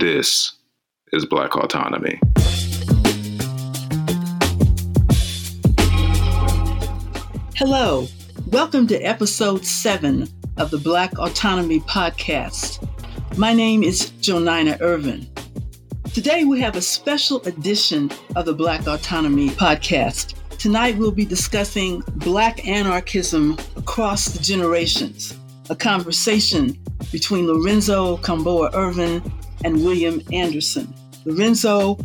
This is Black Autonomy. Hello, welcome to episode seven of the Black Autonomy Podcast. My name is Jonina Ervin. Today we have a special edition of the Black Autonomy Podcast. Tonight we'll be discussing Black anarchism across the generations, a conversation between Lorenzo Kom'boa Ervin and William Anderson. Lorenzo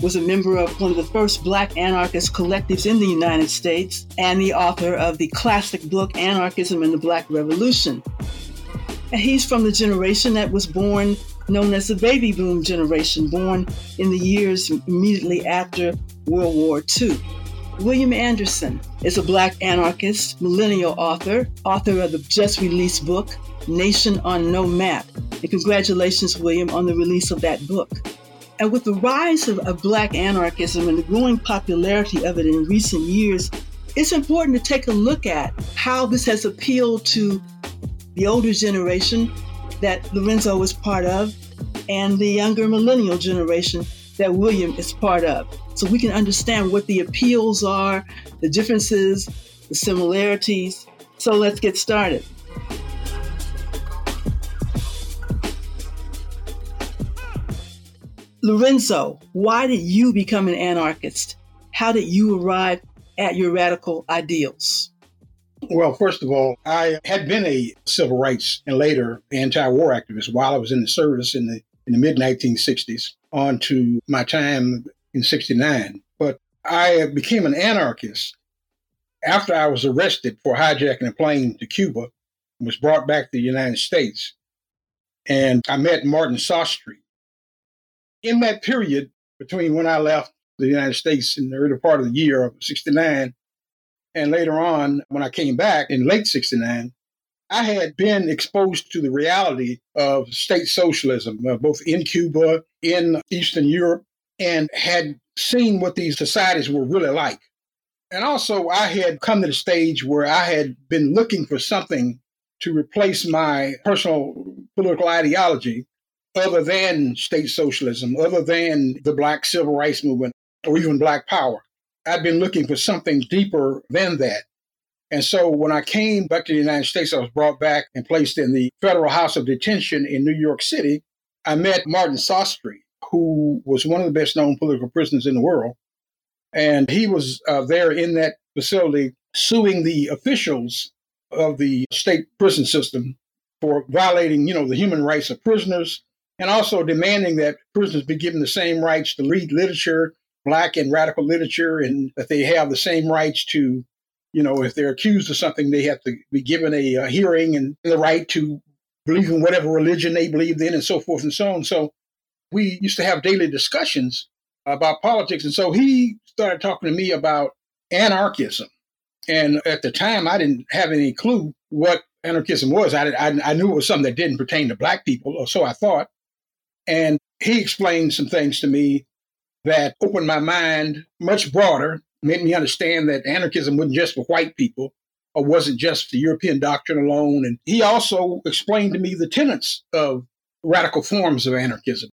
was a member of one of the first black anarchist collectives in the United States and the author of the classic book Anarchism and the Black Revolution. And he's from the generation that was born known as the baby boom generation, born in the years immediately after World War II. William Anderson is a black anarchist, millennial author, author of the just released book, Nation on No Map. And congratulations, William, on the release of that book. And with the rise of, of Black anarchism and the growing popularity of it in recent years, it's important to take a look at how this has appealed to the older generation that Lorenzo was part of and the younger millennial generation that William is part of. So we can understand what the appeals are, the differences, the similarities. So let's get started. Lorenzo, why did you become an anarchist? How did you arrive at your radical ideals? Well, first of all, I had been a civil rights and later anti-war activist while I was in the service in the in the mid 1960s on to my time in 69. But I became an anarchist after I was arrested for hijacking a plane to Cuba and was brought back to the United States. And I met Martin Sostre, in that period between when I left the United States in the early part of the year of 69 and later on when I came back in late 69, I had been exposed to the reality of state socialism, uh, both in Cuba, in Eastern Europe, and had seen what these societies were really like. And also, I had come to the stage where I had been looking for something to replace my personal political ideology other than state socialism, other than the Black civil rights movement, or even Black power. I'd been looking for something deeper than that. And so when I came back to the United States, I was brought back and placed in the Federal House of Detention in New York City. I met Martin Sostre, who was one of the best known political prisoners in the world. And he was uh, there in that facility suing the officials of the state prison system for violating, you know, the human rights of prisoners, and also demanding that prisoners be given the same rights to read literature, black and radical literature, and that they have the same rights to, you know, if they're accused of something, they have to be given a, a hearing and the right to believe in whatever religion they believed in, and so forth and so on. So we used to have daily discussions about politics. And so he started talking to me about anarchism. And at the time, I didn't have any clue what anarchism was. I, I, I, knew it was something that didn't pertain to black people, or so I thought. And he explained some things to me that opened my mind much broader, made me understand that anarchism wasn't just for white people or wasn't just the European doctrine alone. And he also explained to me the tenets of radical forms of anarchism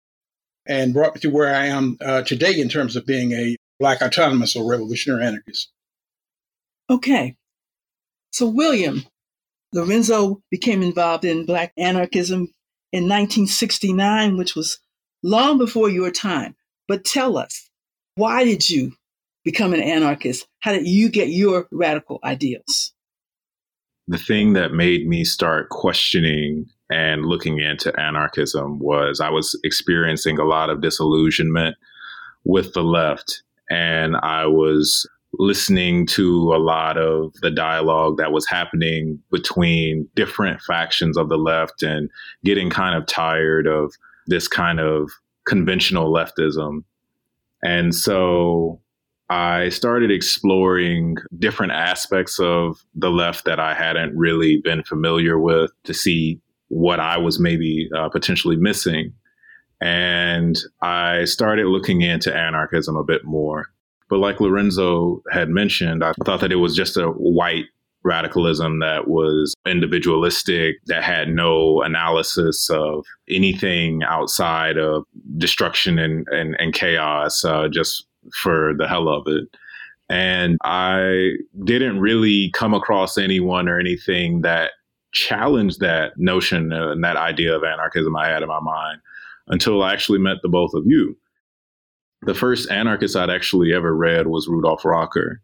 and brought me to where I am uh, today in terms of being a Black autonomous or revolutionary anarchist. Okay. So, William, Lorenzo became involved in Black anarchism in 1969, which was long before your time. But tell us, why did you become an anarchist? How did you get your radical ideals? The thing that made me start questioning and looking into anarchism was I was experiencing a lot of disillusionment with the left. And I was listening to a lot of the dialogue that was happening between different factions of the left and getting kind of tired of this kind of conventional leftism. And so I started exploring different aspects of the left that I hadn't really been familiar with to see what I was maybe uh, potentially missing. And I started looking into anarchism a bit more. But like Lorenzo had mentioned, I thought that it was just a white radicalism that was individualistic, that had no analysis of anything outside of destruction and, and, and chaos uh, just for the hell of it. And I didn't really come across anyone or anything that challenged that notion and that idea of anarchism I had in my mind until I actually met the both of you. The first anarchist I'd actually ever read was Rudolf Rocker.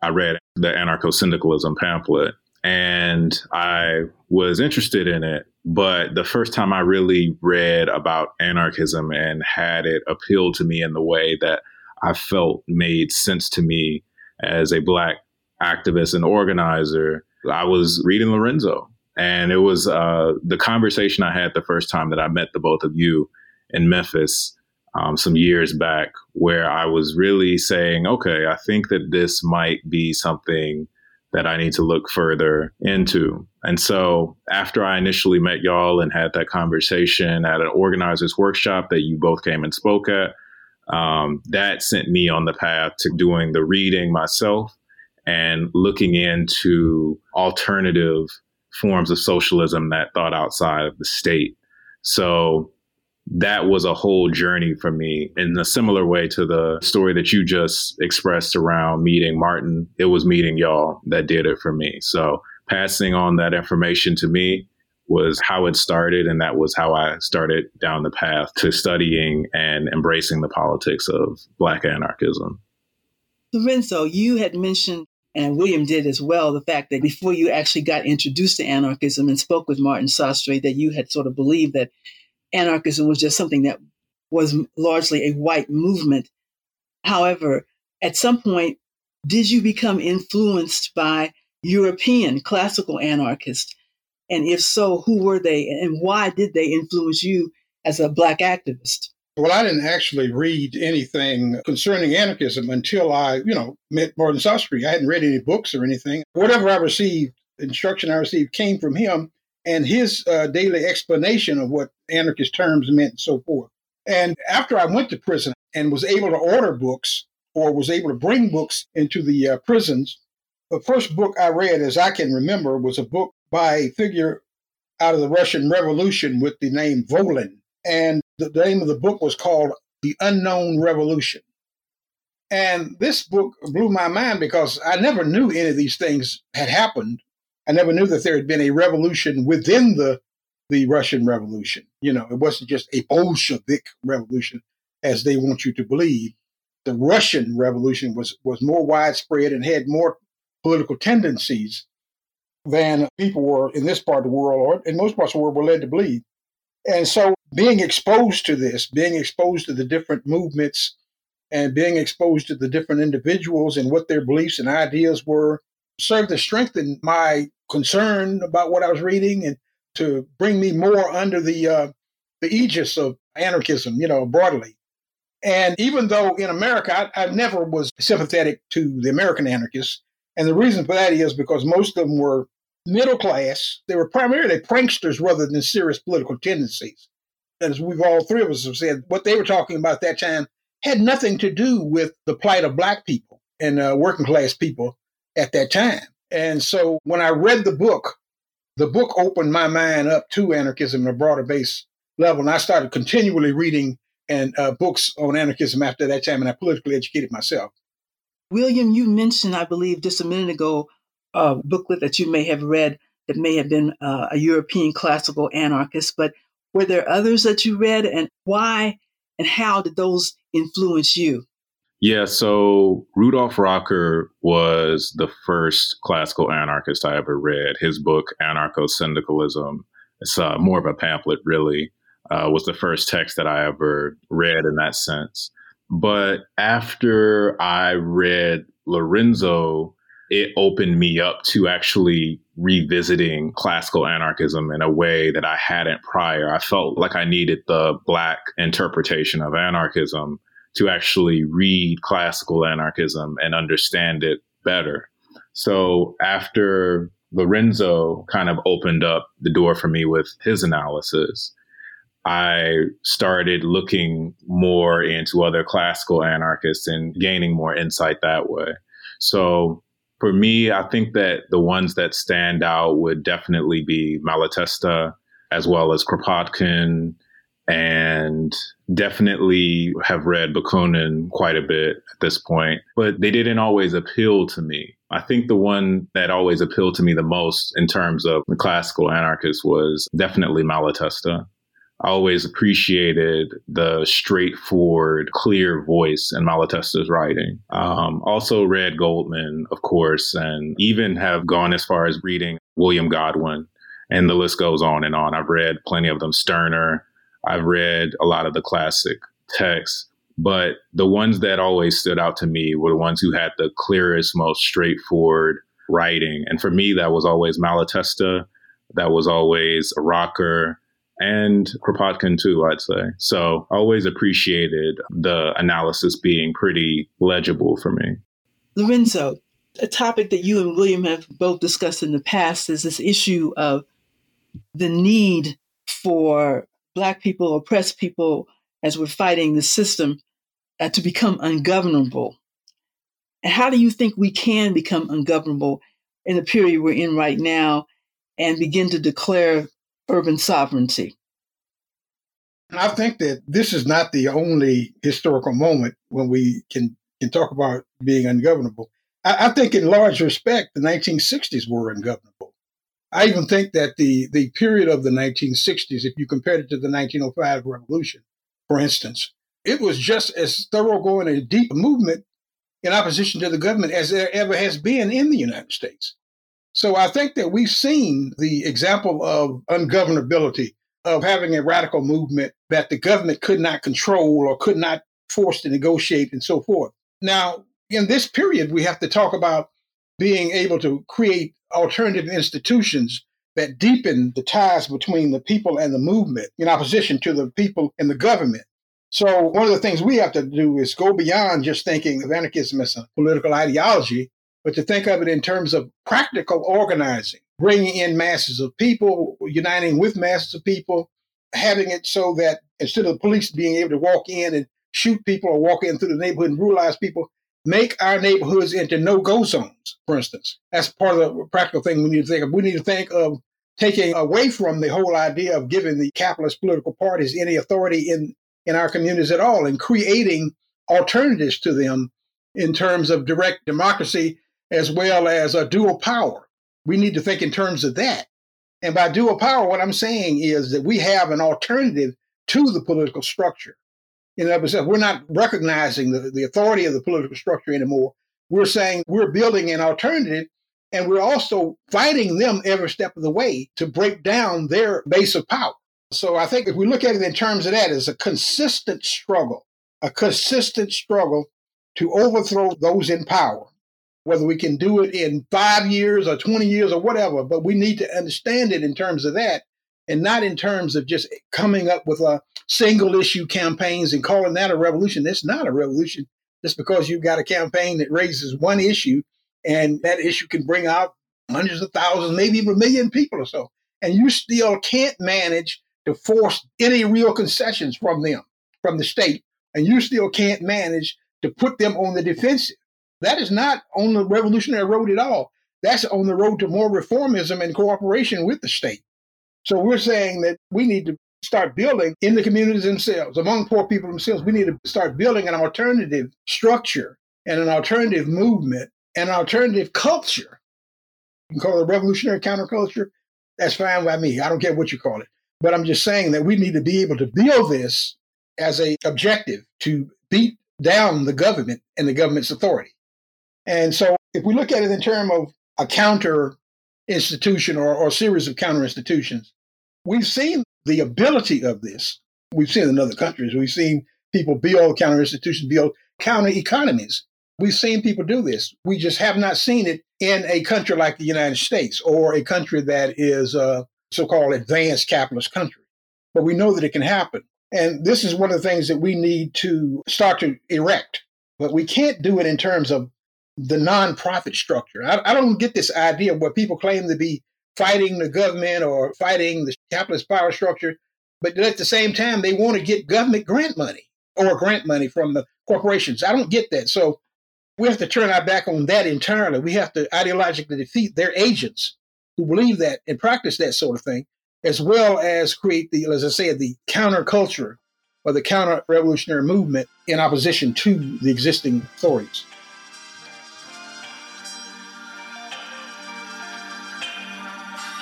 I read the anarcho syndicalism pamphlet and I was interested in it. But the first time I really read about anarchism and had it appeal to me in the way that I felt made sense to me as a Black activist and organizer, I was reading Lorenzo. And it was uh, the conversation I had the first time that I met the both of you in Memphis um, some years back, where I was really saying, okay, I think that this might be something that I need to look further into. And so after I initially met y'all and had that conversation at an organizers workshop that you both came and spoke at, um, that sent me on the path to doing the reading myself and looking into alternative forms of socialism that thought outside of the state. So that was a whole journey for me in a similar way to the story that you just expressed around meeting Martin. It was meeting y'all that did it for me. So passing on that information to me was how it started. And that was how I started down the path to studying and embracing the politics of Black anarchism. Lorenzo, you had mentioned, and William did as well, the fact that before you actually got introduced to anarchism and spoke with Martin Sostre, that you had sort of believed that anarchism was just something that was largely a white movement. However, at some point, did you become influenced by European classical anarchists? And if so, who were they and why did they influence you as a Black activist? Well, I didn't actually read anything concerning anarchism until I, you know, met Martin Sostre. I hadn't read any books or anything. Whatever I received, instruction I received came from him and his uh, daily explanation of what anarchist terms meant and so forth. And after I went to prison and was able to order books or was able to bring books into the uh, prisons, the first book I read, as I can remember, was a book by a figure out of the Russian Revolution with the name Volin. And the name of the book was called The Unknown Revolution. And this book blew my mind because I never knew any of these things had happened I never knew that there had been a revolution within the the Russian Revolution. You know, it wasn't just a Bolshevik revolution, as they want you to believe. The Russian Revolution was was more widespread and had more political tendencies than people were in this part of the world or in most parts of the world were led to believe. And so being exposed to this, being exposed to the different movements and being exposed to the different individuals and what their beliefs and ideas were served to strengthen my concern about what I was reading and to bring me more under the uh, the aegis of anarchism, you know, broadly. And even though in America, I, I, never was sympathetic to the American anarchists, and the reason for that is because most of them were middle class. They were primarily pranksters rather than serious political tendencies. As we've all three of us have said, what they were talking about that time had nothing to do with the plight of black people and uh, working class people at that time. And so when I read the book, the book opened my mind up to anarchism on a broader base level. And I started continually reading and uh, books on anarchism after that time, and I politically educated myself. William, you mentioned, I believe, just a minute ago, a booklet that you may have read that may have been uh, a European classical anarchist, but were there others that you read, and why and how did those influence you? Yeah, so Rudolf Rocker was the first classical anarchist I ever read. His book, Anarcho Syndicalism, it's uh, more of a pamphlet, really, uh, was the first text that I ever read in that sense. But after I read Lorenzo, it opened me up to actually revisiting classical anarchism in a way that I hadn't prior. I felt like I needed the Black interpretation of anarchism to actually read classical anarchism and understand it better. So after Lorenzo kind of opened up the door for me with his analysis, I started looking more into other classical anarchists and gaining more insight that way. So for me, I think that the ones that stand out would definitely be Malatesta, as well as Kropotkin and definitely have read Bakunin quite a bit at this point, but they didn't always appeal to me. I think the one that always appealed to me the most in terms of the classical anarchist was definitely Malatesta. I always appreciated the straightforward, clear voice in Malatesta's writing. Um, also read Goldman, of course, and even have gone as far as reading William Godwin, and the list goes on and on. I've read plenty of them, Stirner. I've read a lot of the classic texts, but the ones that always stood out to me were the ones who had the clearest, most straightforward writing. And for me, that was always Malatesta. That was always a Rocker and Kropotkin too, I'd say. So I always appreciated the analysis being pretty legible for me. Lorenzo, a topic that you and William have both discussed in the past is this issue of the need for Black people, oppressed people, as we're fighting the system, uh, to become ungovernable. And how do you think we can become ungovernable in the period we're in right now and begin to declare urban sovereignty? I think that this is not the only historical moment when we can, can talk about being ungovernable. I, I think, in large respect, the 1960s were ungovernable. I even think that the, the period of the 1960s, if you compared it to the 1905 revolution, for instance, it was just as thoroughgoing a deep movement in opposition to the government as there ever has been in the United States. So I think that we've seen the example of ungovernability, of having a radical movement that the government could not control or could not force to negotiate and so forth. Now, in this period, we have to talk about being able to create alternative institutions that deepen the ties between the people and the movement in opposition to the people and the government. So, one of the things we have to do is go beyond just thinking of anarchism as a political ideology, but to think of it in terms of practical organizing, bringing in masses of people, uniting with masses of people, having it so that instead of the police being able to walk in and shoot people or walk in through the neighborhood and brutalize people, make our neighborhoods into no-go zones, for instance. That's part of the practical thing we need to think of. We need to think of taking away from the whole idea of giving the capitalist political parties any authority in in our communities at all and creating alternatives to them in terms of direct democracy as well as a dual power. We need to think in terms of that. And by dual power, what I'm saying is that we have an alternative to the political structure. In other words, we're not recognizing the, the authority of the political structure anymore. We're saying we're building an alternative and we're also fighting them every step of the way to break down their base of power. So I think if we look at it in terms of that, it's a consistent struggle, a consistent struggle to overthrow those in power. Whether we can do it in five years or 20 years or whatever, but we need to understand it in terms of that and not in terms of just coming up with a single issue campaigns and calling that a revolution. It's not a revolution just because you've got a campaign that raises one issue and that issue can bring out hundreds of thousands, maybe even a million people or so. And you still can't manage to force any real concessions from them, from the state, and you still can't manage to put them on the defensive. That is not on the revolutionary road at all. That's on the road to more reformism and cooperation with the state. So we're saying that we need to start building in the communities themselves, among poor people themselves. We need to start building an alternative structure and an alternative movement and an alternative culture. You can call it a revolutionary counterculture. That's fine by me. I don't care what you call it. But I'm just saying that we need to be able to build this as a objective to beat down the government and the government's authority. And so if we look at it in terms of a counter institution or, or series of counter institutions, we've seen the ability of this. We've seen in other countries. We've seen people build counter institutions, build counter economies. We've seen people do this. We just have not seen it in a country like the United States or a country that is uh, so called advanced capitalist country. But we know that it can happen. And this is one of the things that we need to start to erect. But we can't do it in terms of the nonprofit structure. I, I don't get this idea what people claim to be fighting the government or fighting the capitalist power structure, but at the same time, they want to get government grant money or grant money from the corporations. I don't get that. So we have to turn our back on that entirely. We have to ideologically defeat their agents who believe that and practice that sort of thing. as well as create the, as I said, the counterculture or the counter revolutionary movement in opposition to the existing authorities.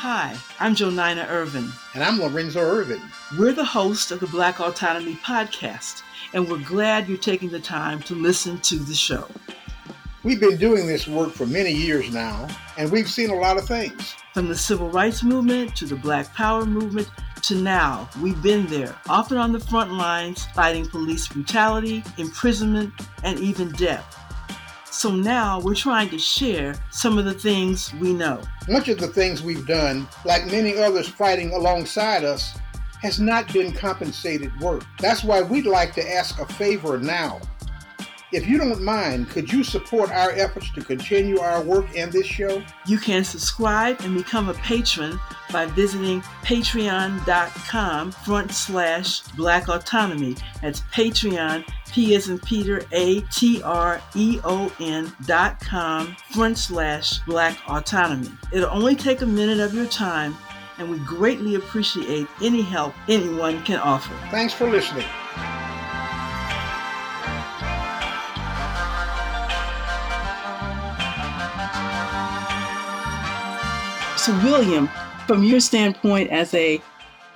Hi, I'm Jonina Ervin. And I'm Lorenzo Ervin. We're the host of the Black Autonomy Podcast, and we're glad you're taking the time to listen to the show. We've been doing this work for many years now, and we've seen a lot of things. From the civil rights movement to the Black Power movement to now, we've been there, often on the front lines, fighting police brutality, imprisonment, and even death. So now we're trying to share some of the things we know. Much of the things we've done, like many others fighting alongside us, has not been compensated work. That's why we'd like to ask a favor now. If you don't mind, could you support our efforts to continue our work and this show? You can subscribe and become a patron by visiting patreon.com front slash black autonomy. That's Patreon, P as in Peter, A T R E O N dot com front slash black autonomy. It'll only take a minute of your time, and we greatly appreciate any help anyone can offer. Thanks for listening. So, William, from your standpoint as a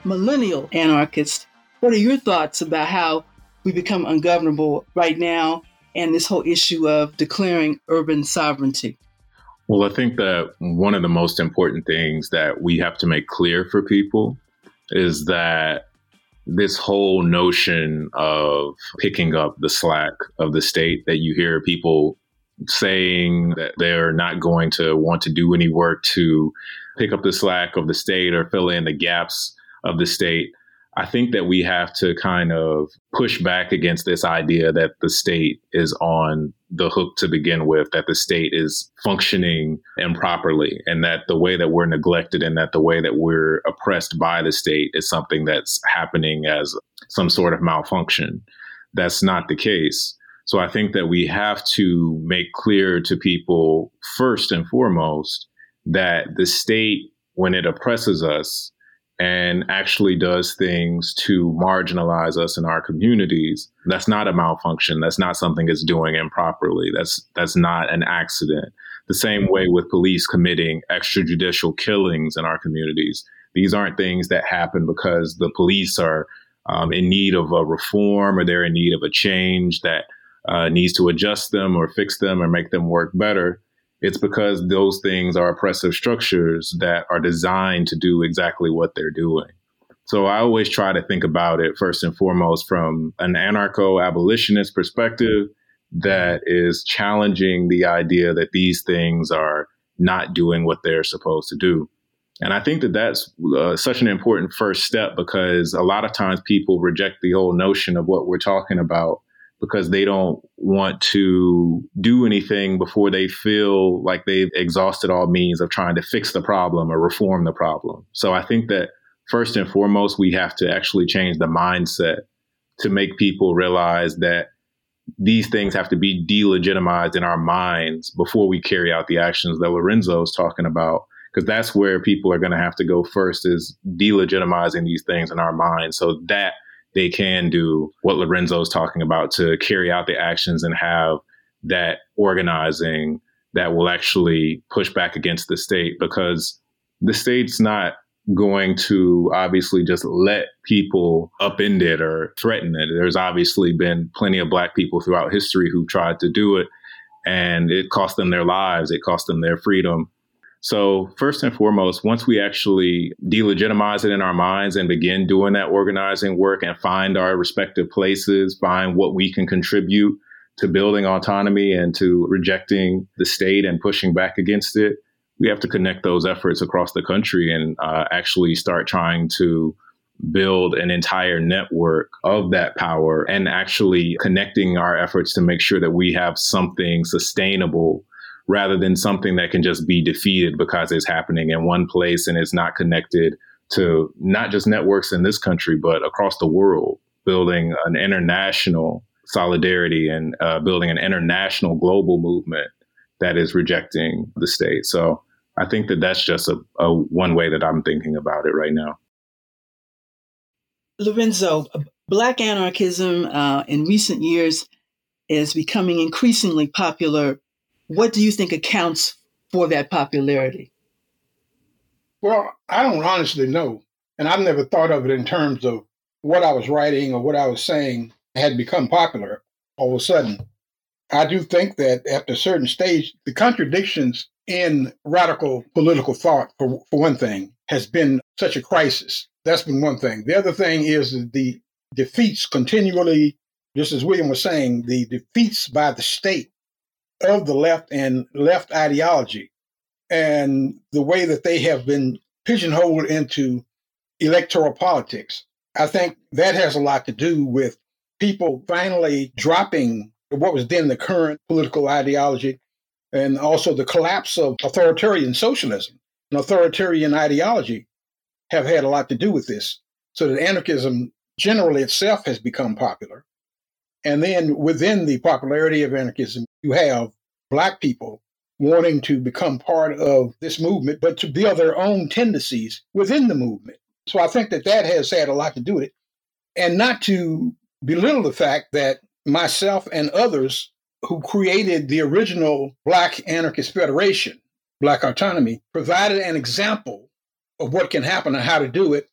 millennial anarchist, what are your thoughts about how we become ungovernable right now and this whole issue of declaring urban sovereignty? Well, I think that one of the most important things that we have to make clear for people is that this whole notion of picking up the slack of the state that you hear people saying that they're not going to want to do any work to pick up the slack of the state or fill in the gaps of the state. I think that we have to kind of push back against this idea that the state is on the hook to begin with, that the state is functioning improperly, and that the way that we're neglected and that the way that we're oppressed by the state is something that's happening as some sort of malfunction. That's not the case. So I think that we have to make clear to people, first and foremost, that the state, when it oppresses us and actually does things to marginalize us in our communities, that's not a malfunction. That's not something it's doing improperly. That's that's not an accident. The same way with police committing extrajudicial killings in our communities. These aren't things that happen because the police are um, in need of a reform or they're in need of a change that uh, needs to adjust them or fix them or make them work better. It's because those things are oppressive structures that are designed to do exactly what they're doing. So I always try to think about it first and foremost from an anarcho abolitionist perspective that is challenging the idea that these things are not doing what they're supposed to do. And I think that that's uh, such an important first step because a lot of times people reject the whole notion of what we're talking about because they don't want to do anything before they feel like they've exhausted all means of trying to fix the problem or reform the problem. So I think that first and foremost, we have to actually change the mindset to make people realize that these things have to be delegitimized in our minds before we carry out the actions that Lorenzo is talking about. Because that's where people are going to have to go first is delegitimizing these things in our minds. So that they can do what Lorenzo is talking about to carry out the actions and have that organizing that will actually push back against the state because the state's not going to obviously just let people upend it or threaten it. There's obviously been plenty of black people throughout history who've tried to do it and it cost them their lives, it cost them their freedom. So, first and foremost, once we actually delegitimize it in our minds and begin doing that organizing work and find our respective places, find what we can contribute to building autonomy and to rejecting the state and pushing back against it, we have to connect those efforts across the country and uh, actually start trying to build an entire network of that power and actually connecting our efforts to make sure that we have something sustainable rather than something that can just be defeated because it's happening in one place and it's not connected to not just networks in this country, but across the world, building an international solidarity and uh, building an international global movement that is rejecting the state. So I think that that's just a, a one way that I'm thinking about it right now. Lorenzo, Black anarchism uh, in recent years is becoming increasingly popular. What do you think accounts for that popularity? Well, I don't honestly know. And I've never thought of it in terms of what I was writing or what I was saying had become popular all of a sudden. I do think that at a certain stage, the contradictions in radical political thought, for, for one thing, has been such a crisis. That's been one thing. The other thing is the defeats continually, just as William was saying, the defeats by the state of the left and left ideology and the way that they have been pigeonholed into electoral politics. I think that has a lot to do with people finally dropping what was then the current political ideology and also the collapse of authoritarian socialism and authoritarian ideology have had a lot to do with this. So that anarchism generally itself has become popular. And then within the popularity of anarchism, you have Black people wanting to become part of this movement, but to build their own tendencies within the movement. So I think that that has had a lot to do with it. And not to belittle the fact that myself and others who created the original Black Anarchist Federation, Black Autonomy, provided an example of what can happen and how to do it.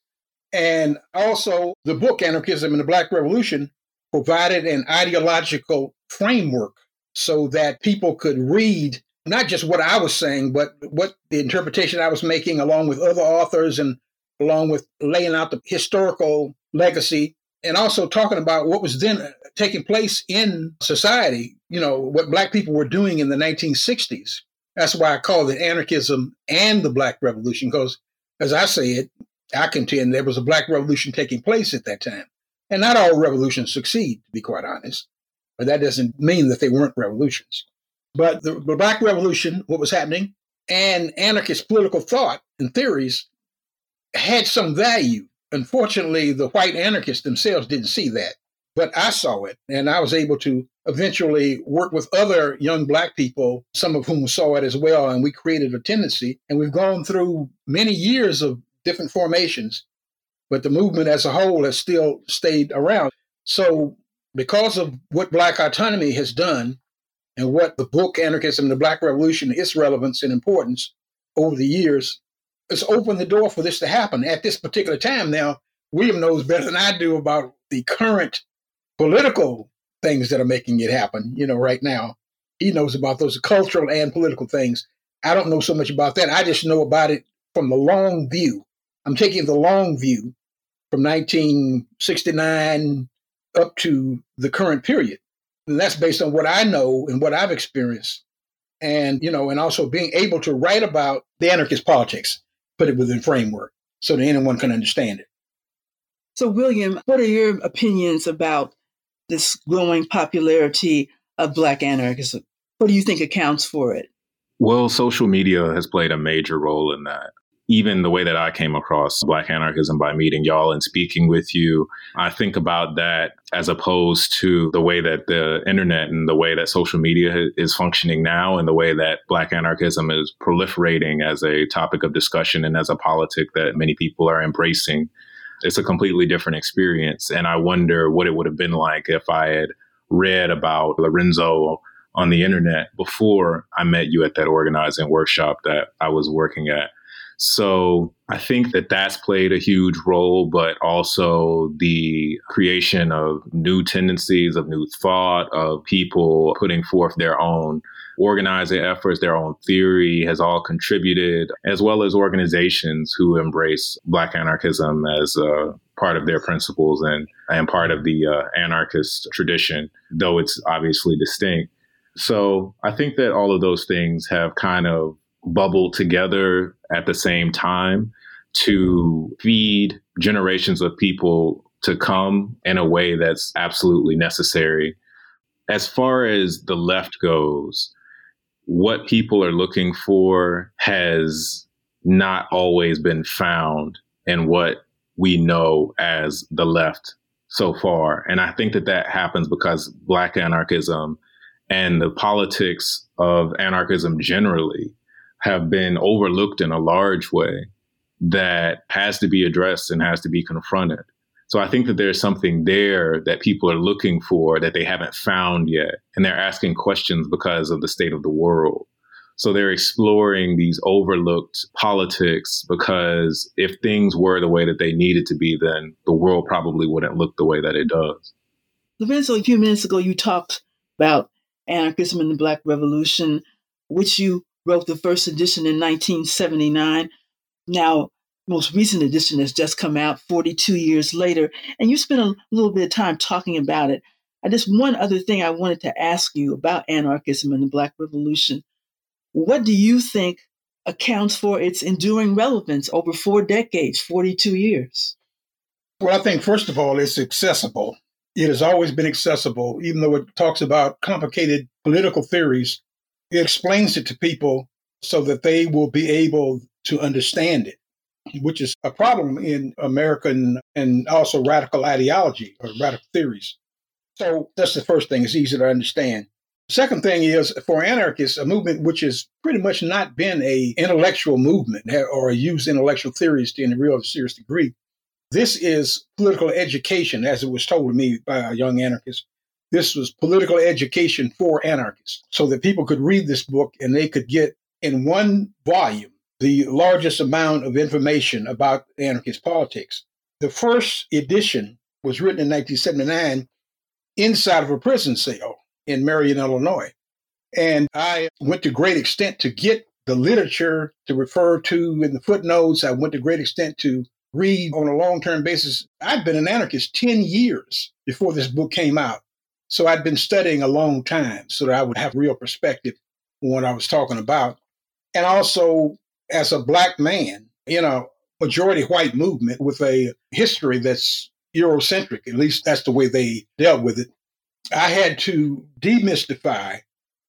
And also, the book Anarchism and the Black Revolution provided an ideological framework so that people could read not just what I was saying, but what the interpretation I was making, along with other authors and along with laying out the historical legacy and also talking about what was then uh, taking place in society, you know, what Black people were doing in the 1960s. That's why I call it anarchism and the Black Revolution, because as I say it, I contend there was a Black Revolution taking place at that time. And not all revolutions succeed, to be quite honest, but that doesn't mean that they weren't revolutions. But the, Black Revolution, what was happening, and anarchist political thought and theories had some value. Unfortunately, the white anarchists themselves didn't see that, but I saw it, and I was able to eventually work with other young black people, some of whom saw it as well, and we created a tendency. And we've gone through many years of different formations, but the movement as a whole has still stayed around. So, because of what Black autonomy has done, and what the book Anarchism and the Black Revolution, its relevance and importance over the years, has opened the door for this to happen at this particular time. Now, William knows better than I do about the current political things that are making it happen, you know, right now. He knows about those cultural and political things. I don't know so much about that. I just know about it from the long view. I'm taking the long view from 1969 up to the current period. And that's based on what I know and what I've experienced. And, you know, and also being able to write about the anarchist politics, put it within framework so that anyone can understand it. So, William, what are your opinions about this growing popularity of Black anarchism? What do you think accounts for it? Well, social media has played a major role in that even the way that I came across Black anarchism by meeting y'all and speaking with you, I think about that as opposed to the way that the internet and the way that social media is functioning now and the way that Black anarchism is proliferating as a topic of discussion and as a politic that many people are embracing. It's a completely different experience. And I wonder what it would have been like if I had read about Lorenzo on the internet before I met you at that organizing workshop that I was working at. So I think that that's played a huge role, but also the creation of new tendencies, of new thought, of people putting forth their own organizing efforts, their own theory has all contributed, as well as organizations who embrace Black anarchism as a part of their principles and, and part of the uh, anarchist tradition, though it's obviously distinct. So I think that all of those things have kind of bubble together at the same time to feed generations of people to come in a way that's absolutely necessary. As far as the left goes, what people are looking for has not always been found in what we know as the left so far. And I think that that happens because Black anarchism and the politics of anarchism generally have been overlooked in a large way that has to be addressed and has to be confronted. So I think that there's something there that people are looking for that they haven't found yet. And they're asking questions because of the state of the world. So they're exploring these overlooked politics because if things were the way that they needed to be, then the world probably wouldn't look the way that it does. Lorenzo, a few minutes ago, you talked about anarchism and the Black Revolution, which you wrote the first edition in 1979. Now, most recent edition has just come out 42 years later, and you spent a little bit of time talking about it. I just one other thing I wanted to ask you about anarchism and the Black Revolution. What do you think accounts for its enduring relevance over four decades, 42 years? Well, I think, first of all, it's accessible. It has always been accessible, even though it talks about complicated political theories. It explains it to people so that they will be able to understand it, which is a problem in American and also radical ideology or radical theories. So that's the first thing, it's easy to understand. Second thing is for anarchists, a movement which has pretty much not been a intellectual movement or used intellectual theories to any real serious degree. This is political education, as it was told to me by a young anarchist. This was political education for anarchists, so that people could read this book and they could get in one volume the largest amount of information about anarchist politics. The first edition was written in 1979 inside of a prison cell in Marion, Illinois. And I went to great extent to get the literature to refer to in the footnotes. I went to great extent to read on a long term basis. I'd been an anarchist 10 years before this book came out. So I'd been studying a long time so that I would have real perspective on what I was talking about. And also, as a black man in a majority white movement with a history that's Eurocentric, at least that's the way they dealt with it. I had to demystify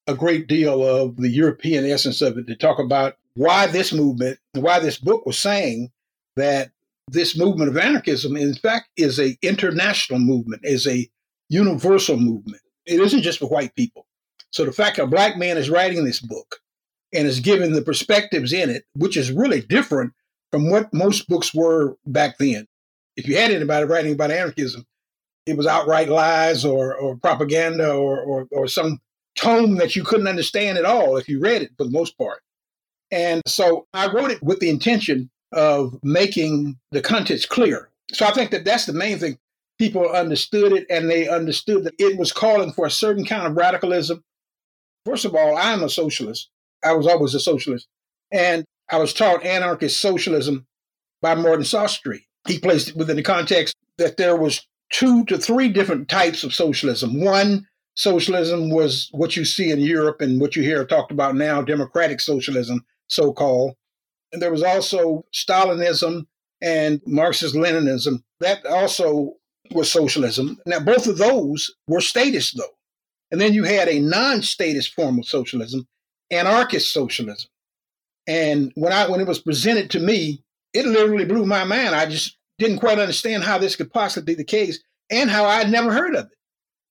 a great deal of the European essence of it to talk about why this movement, why this book was saying that this movement of anarchism, in fact, is a international movement, is a universal movement. It isn't just for white people. So the fact a black man is writing this book and is giving the perspectives in it, which is really different from what most books were back then. If you had anybody writing about anarchism, it was outright lies or, or propaganda or, or, or some tome that you couldn't understand at all if you read it for the most part. And so I wrote it with the intention of making the contents clear. So I think that that's the main thing. People understood it and they understood that it was calling for a certain kind of radicalism. First of all, I'm a socialist. I was always a socialist. And I was taught anarchist socialism by Martin Sostre. He placed it within the context that there was two to three different types of socialism. One, socialism was what you see in Europe and what you hear talked about now, democratic socialism, so called. And there was also Stalinism and Marxist Leninism. That also was socialism. Now, both of those were statist, though. And then you had a non statist form of socialism, anarchist socialism. And when I when it was presented to me, it literally blew my mind. I just didn't quite understand how this could possibly be the case and how I'd never heard of it.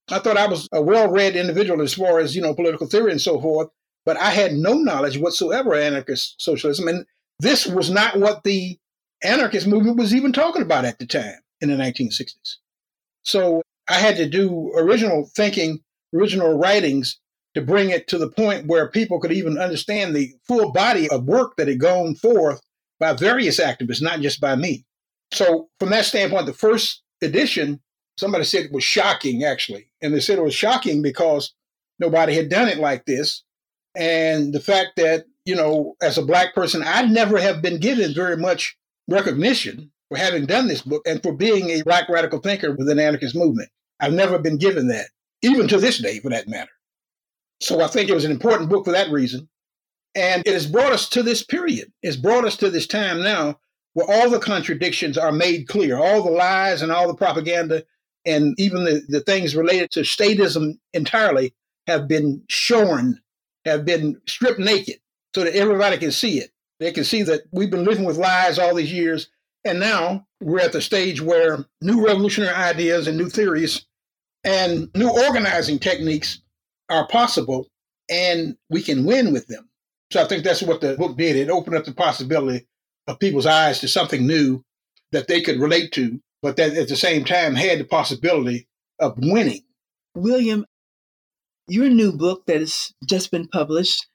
I thought I was a well-read individual as far as, you know, political theory and so forth, but I had no knowledge whatsoever of anarchist socialism. And this was not what the anarchist movement was even talking about at the time in the 1960s. So I had to do original thinking, original writings to bring it to the point where people could even understand the full body of work that had gone forth by various activists, not just by me. So, from that standpoint, the first edition, somebody said it was shocking, actually. And they said it was shocking because nobody had done it like this. And the fact that, you know, as a black person, I never have been given very much recognition for having done this book and for being a black radical thinker within the anarchist movement. I've never been given that, even to this day, for that matter. So I think it was an important book for that reason. And it has brought us to this period. It's brought us to this time now where all the contradictions are made clear, all the lies and all the propaganda, and even the, the things related to statism entirely have been shorn, have been stripped naked so that everybody can see it. They can see that we've been living with lies all these years. And now we're at the stage where new revolutionary ideas and new theories and new organizing techniques are possible and we can win with them. So I think that's what the book did. It opened up the possibility of people's eyes to something new that they could relate to but that at the same time had the possibility of winning. William, your new book that has just been published,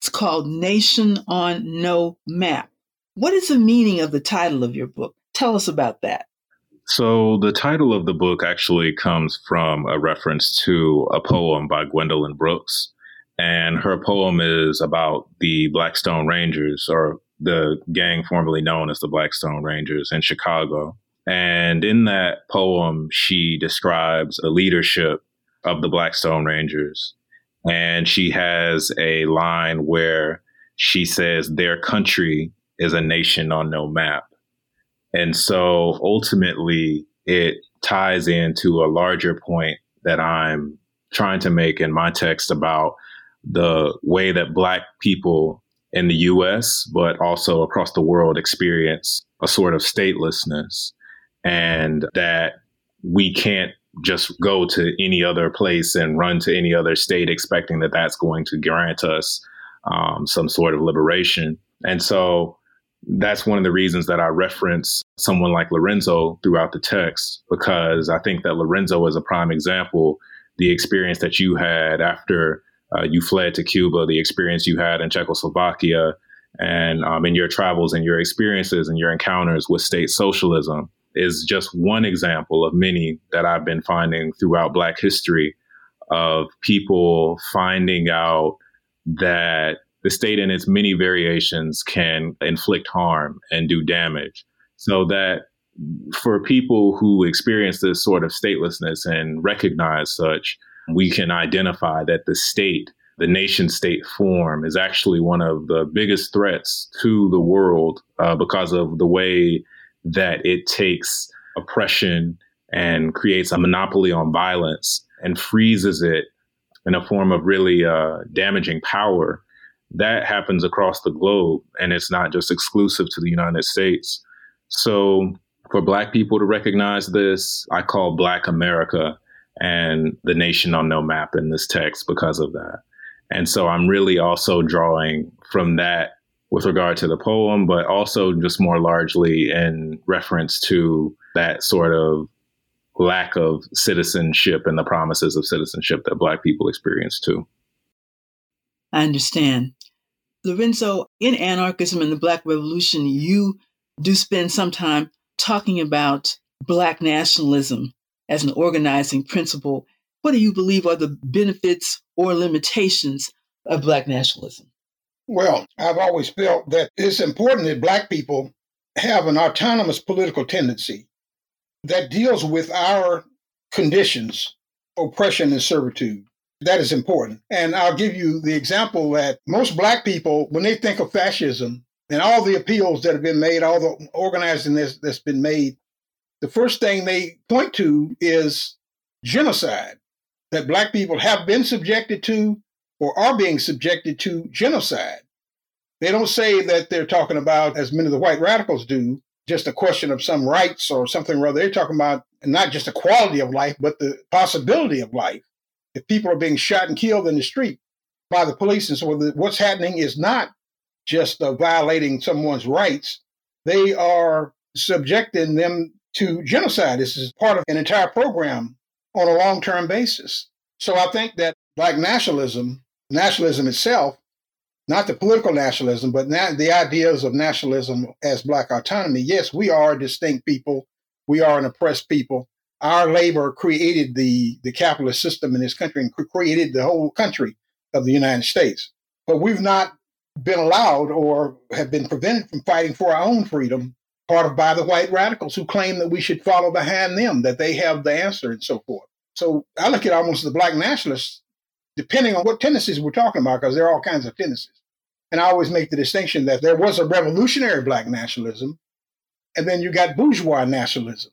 it's called Nation on No Map. What is the meaning of the title of your book? Tell us about that. So, the title of the book actually comes from a reference to a poem by Gwendolyn Brooks. And her poem is about the Blackstone Rangers, or the gang formerly known as the Blackstone Rangers in Chicago. And in that poem, she describes the leadership of the Blackstone Rangers. And she has a line where she says, Their country is a nation on no map. And so ultimately, it ties into a larger point that I'm trying to make in my text about the way that Black people in the US, but also across the world experience a sort of statelessness and that we can't just go to any other place and run to any other state expecting that that's going to grant us um, some sort of liberation. And so that's one of the reasons that I reference someone like Lorenzo throughout the text, because I think that Lorenzo is a prime example. The experience that you had after uh, you fled to Cuba, the experience you had in Czechoslovakia, and um, in your travels and your experiences and your encounters with state socialism is just one example of many that I've been finding throughout Black history of people finding out that the state in its many variations can inflict harm and do damage. So that for people who experience this sort of statelessness and recognize such, we can identify that the state, the nation state form, is actually one of the biggest threats to the world uh, because of the way that it takes oppression and creates a monopoly on violence and freezes it in a form of really uh, damaging power. That happens across the globe, and it's not just exclusive to the United States. So, for Black people to recognize this, I call Black America and the nation on no map in this text because of that. And so I'm really also drawing from that with regard to the poem, but also just more largely in reference to that sort of lack of citizenship and the promises of citizenship that Black people experience too. I understand. Lorenzo, in Anarchism and the Black Revolution, you do spend some time talking about Black nationalism as an organizing principle. What do you believe are the benefits or limitations of Black nationalism? Well, I've always felt that it's important that Black people have an autonomous political tendency that deals with our conditions, oppression, and servitude. That is important. And I'll give you the example that most Black people, when they think of fascism and all the appeals that have been made, all the organizing that's, that's been made, the first thing they point to is genocide, that Black people have been subjected to or are being subjected to genocide. They don't say that they're talking about, as many of the white radicals do, just a question of some rights or something or other. They're talking about not just the quality of life, but the possibility of life. If people are being shot and killed in the street by the police, and so what's happening is not just uh, violating someone's rights, they are subjecting them to genocide. This is part of an entire program on a long term basis. So I think that Black nationalism, nationalism itself, not the political nationalism, but the ideas of nationalism as Black autonomy. Yes, we are a distinct people. We are an oppressed people. Our labor created the, the capitalist system in this country and created the whole country of the United States. But we've not been allowed or have been prevented from fighting for our own freedom, part of by the white radicals who claim that we should follow behind them, that they have the answer and so forth. So I look at almost the black nationalists, depending on what tendencies we're talking about, because there are all kinds of tendencies. And I always make the distinction that there was a revolutionary black nationalism, and then you got bourgeois nationalism.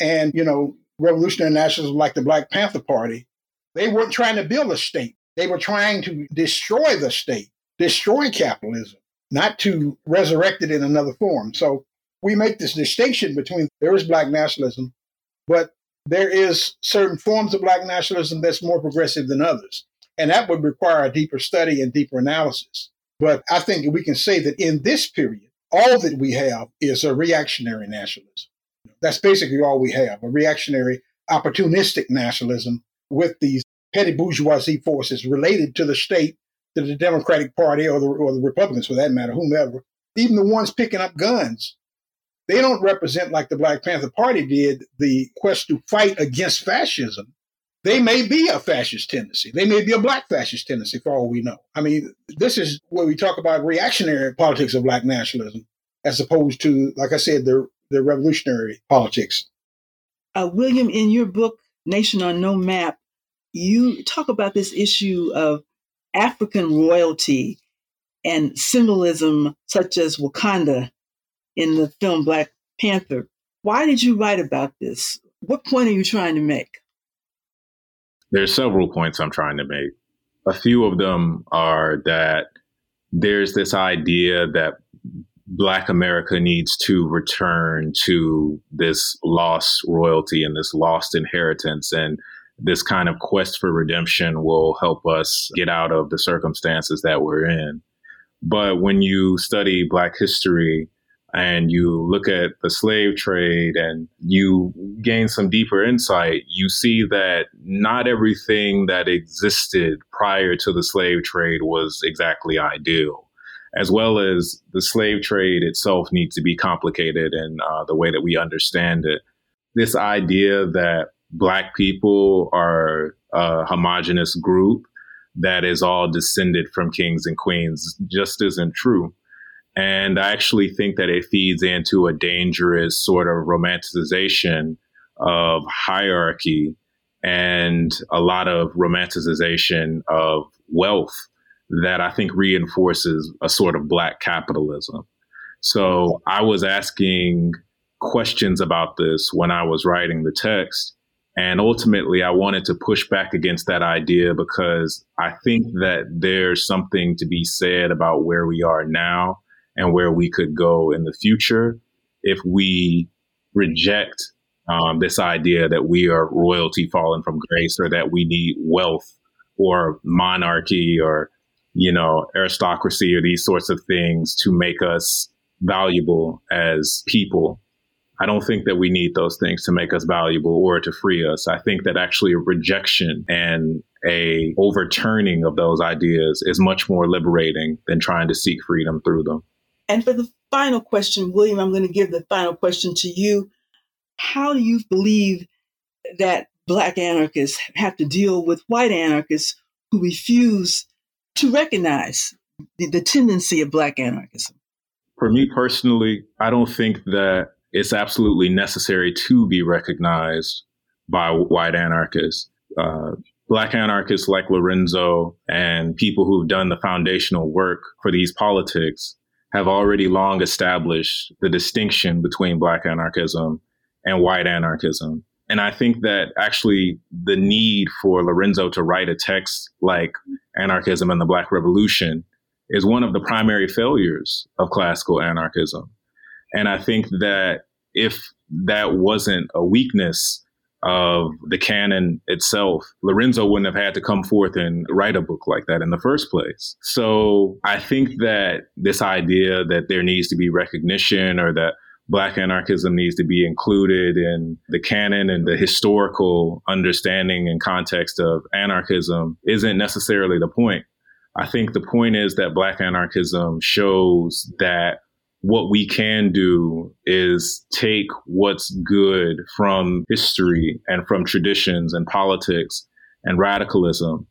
And, you know, revolutionary nationalism like the Black Panther Party, they weren't trying to build a state. They were trying to destroy the state, destroy capitalism, not to resurrect it in another form. So we make this distinction between there is black nationalism, but there is certain forms of black nationalism that's more progressive than others. And that would require a deeper study and deeper analysis. But I think we can say that in this period, all that we have is a reactionary nationalism. That's basically all we have a reactionary, opportunistic nationalism with these petty bourgeoisie forces related to the state, to the Democratic Party or the, or the Republicans for that matter, whomever, even the ones picking up guns. They don't represent, like the Black Panther Party did, the quest to fight against fascism. They may be a fascist tendency. They may be a black fascist tendency for all we know. I mean, this is where we talk about reactionary politics of black nationalism as opposed to, like I said, the, the revolutionary politics. Uh, William, in your book, Nation on No Map, you talk about this issue of African royalty and symbolism such as Wakanda in the film Black Panther. Why did you write about this? What point are you trying to make? There's several points I'm trying to make. A few of them are that there's this idea that Black America needs to return to this lost royalty and this lost inheritance. And this kind of quest for redemption will help us get out of the circumstances that we're in. But when you study Black history and you look at the slave trade and you gain some deeper insight, you see that not everything that existed prior to the slave trade was exactly ideal. As well as the slave trade itself needs to be complicated in uh, the way that we understand it. This idea that black people are a homogenous group that is all descended from kings and queens just isn't true. And I actually think that it feeds into a dangerous sort of romanticization of hierarchy and a lot of romanticization of wealth that I think reinforces a sort of black capitalism. So I was asking questions about this when I was writing the text. And ultimately, I wanted to push back against that idea because I think that there's something to be said about where we are now and where we could go in the future if we reject um, this idea that we are royalty fallen from grace or that we need wealth or monarchy or you know aristocracy or these sorts of things to make us valuable as people I don't think that we need those things to make us valuable or to free us. I think that actually a rejection and a overturning of those ideas is much more liberating than trying to seek freedom through them. And for the final question, William, I'm going to give the final question to you. How do you believe that Black anarchists have to deal with white anarchists who refuse to recognize the, the tendency of Black anarchism? For me personally, I don't think that it's absolutely necessary to be recognized by white anarchists. Uh, black anarchists like Lorenzo and people who've done the foundational work for these politics have already long established the distinction between black anarchism and white anarchism. And I think that actually the need for Lorenzo to write a text like Anarchism and the Black Revolution is one of the primary failures of classical anarchism. And I think that if that wasn't a weakness of the canon itself, Lorenzo wouldn't have had to come forth and write a book like that in the first place. So I think that this idea that there needs to be recognition or that Black anarchism needs to be included in the canon and the historical understanding and context of anarchism isn't necessarily the point. I think the point is that Black anarchism shows that what we can do is take what's good from history and from traditions and politics and radicalism,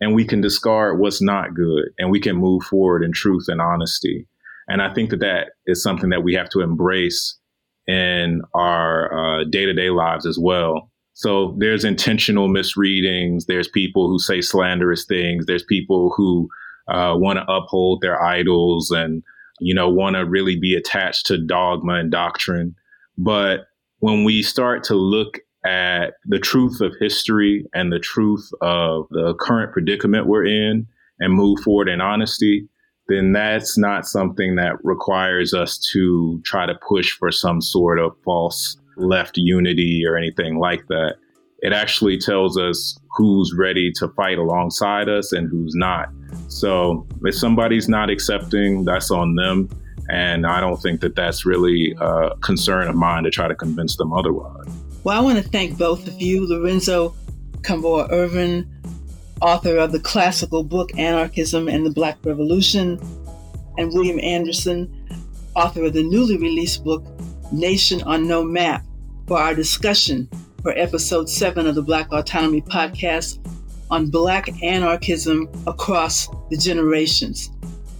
and we can discard what's not good and we can move forward in truth and honesty. And I think that that is something that we have to embrace in our day to day lives as well. So there's intentional misreadings. There's people who say slanderous things. There's people who uh, want to uphold their idols and you know, want to really be attached to dogma and doctrine. But when we start to look at the truth of history and the truth of the current predicament we're in and move forward in honesty, then that's not something that requires us to try to push for some sort of false left unity or anything like that. It actually tells us who's ready to fight alongside us and who's not. So if somebody's not accepting, that's on them. And I don't think that that's really a concern of mine to try to convince them otherwise. Well, I want to thank both of you, Lorenzo Kom'boa Ervin, author of the classical book Anarchism and the Black Revolution, and William Anderson, author of the newly released book Nation on No Map, for our discussion for episode seven of the Black Autonomy podcast on Black anarchism across the generations.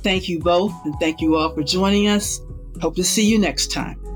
Thank you both, and thank you all for joining us. Hope to see you next time.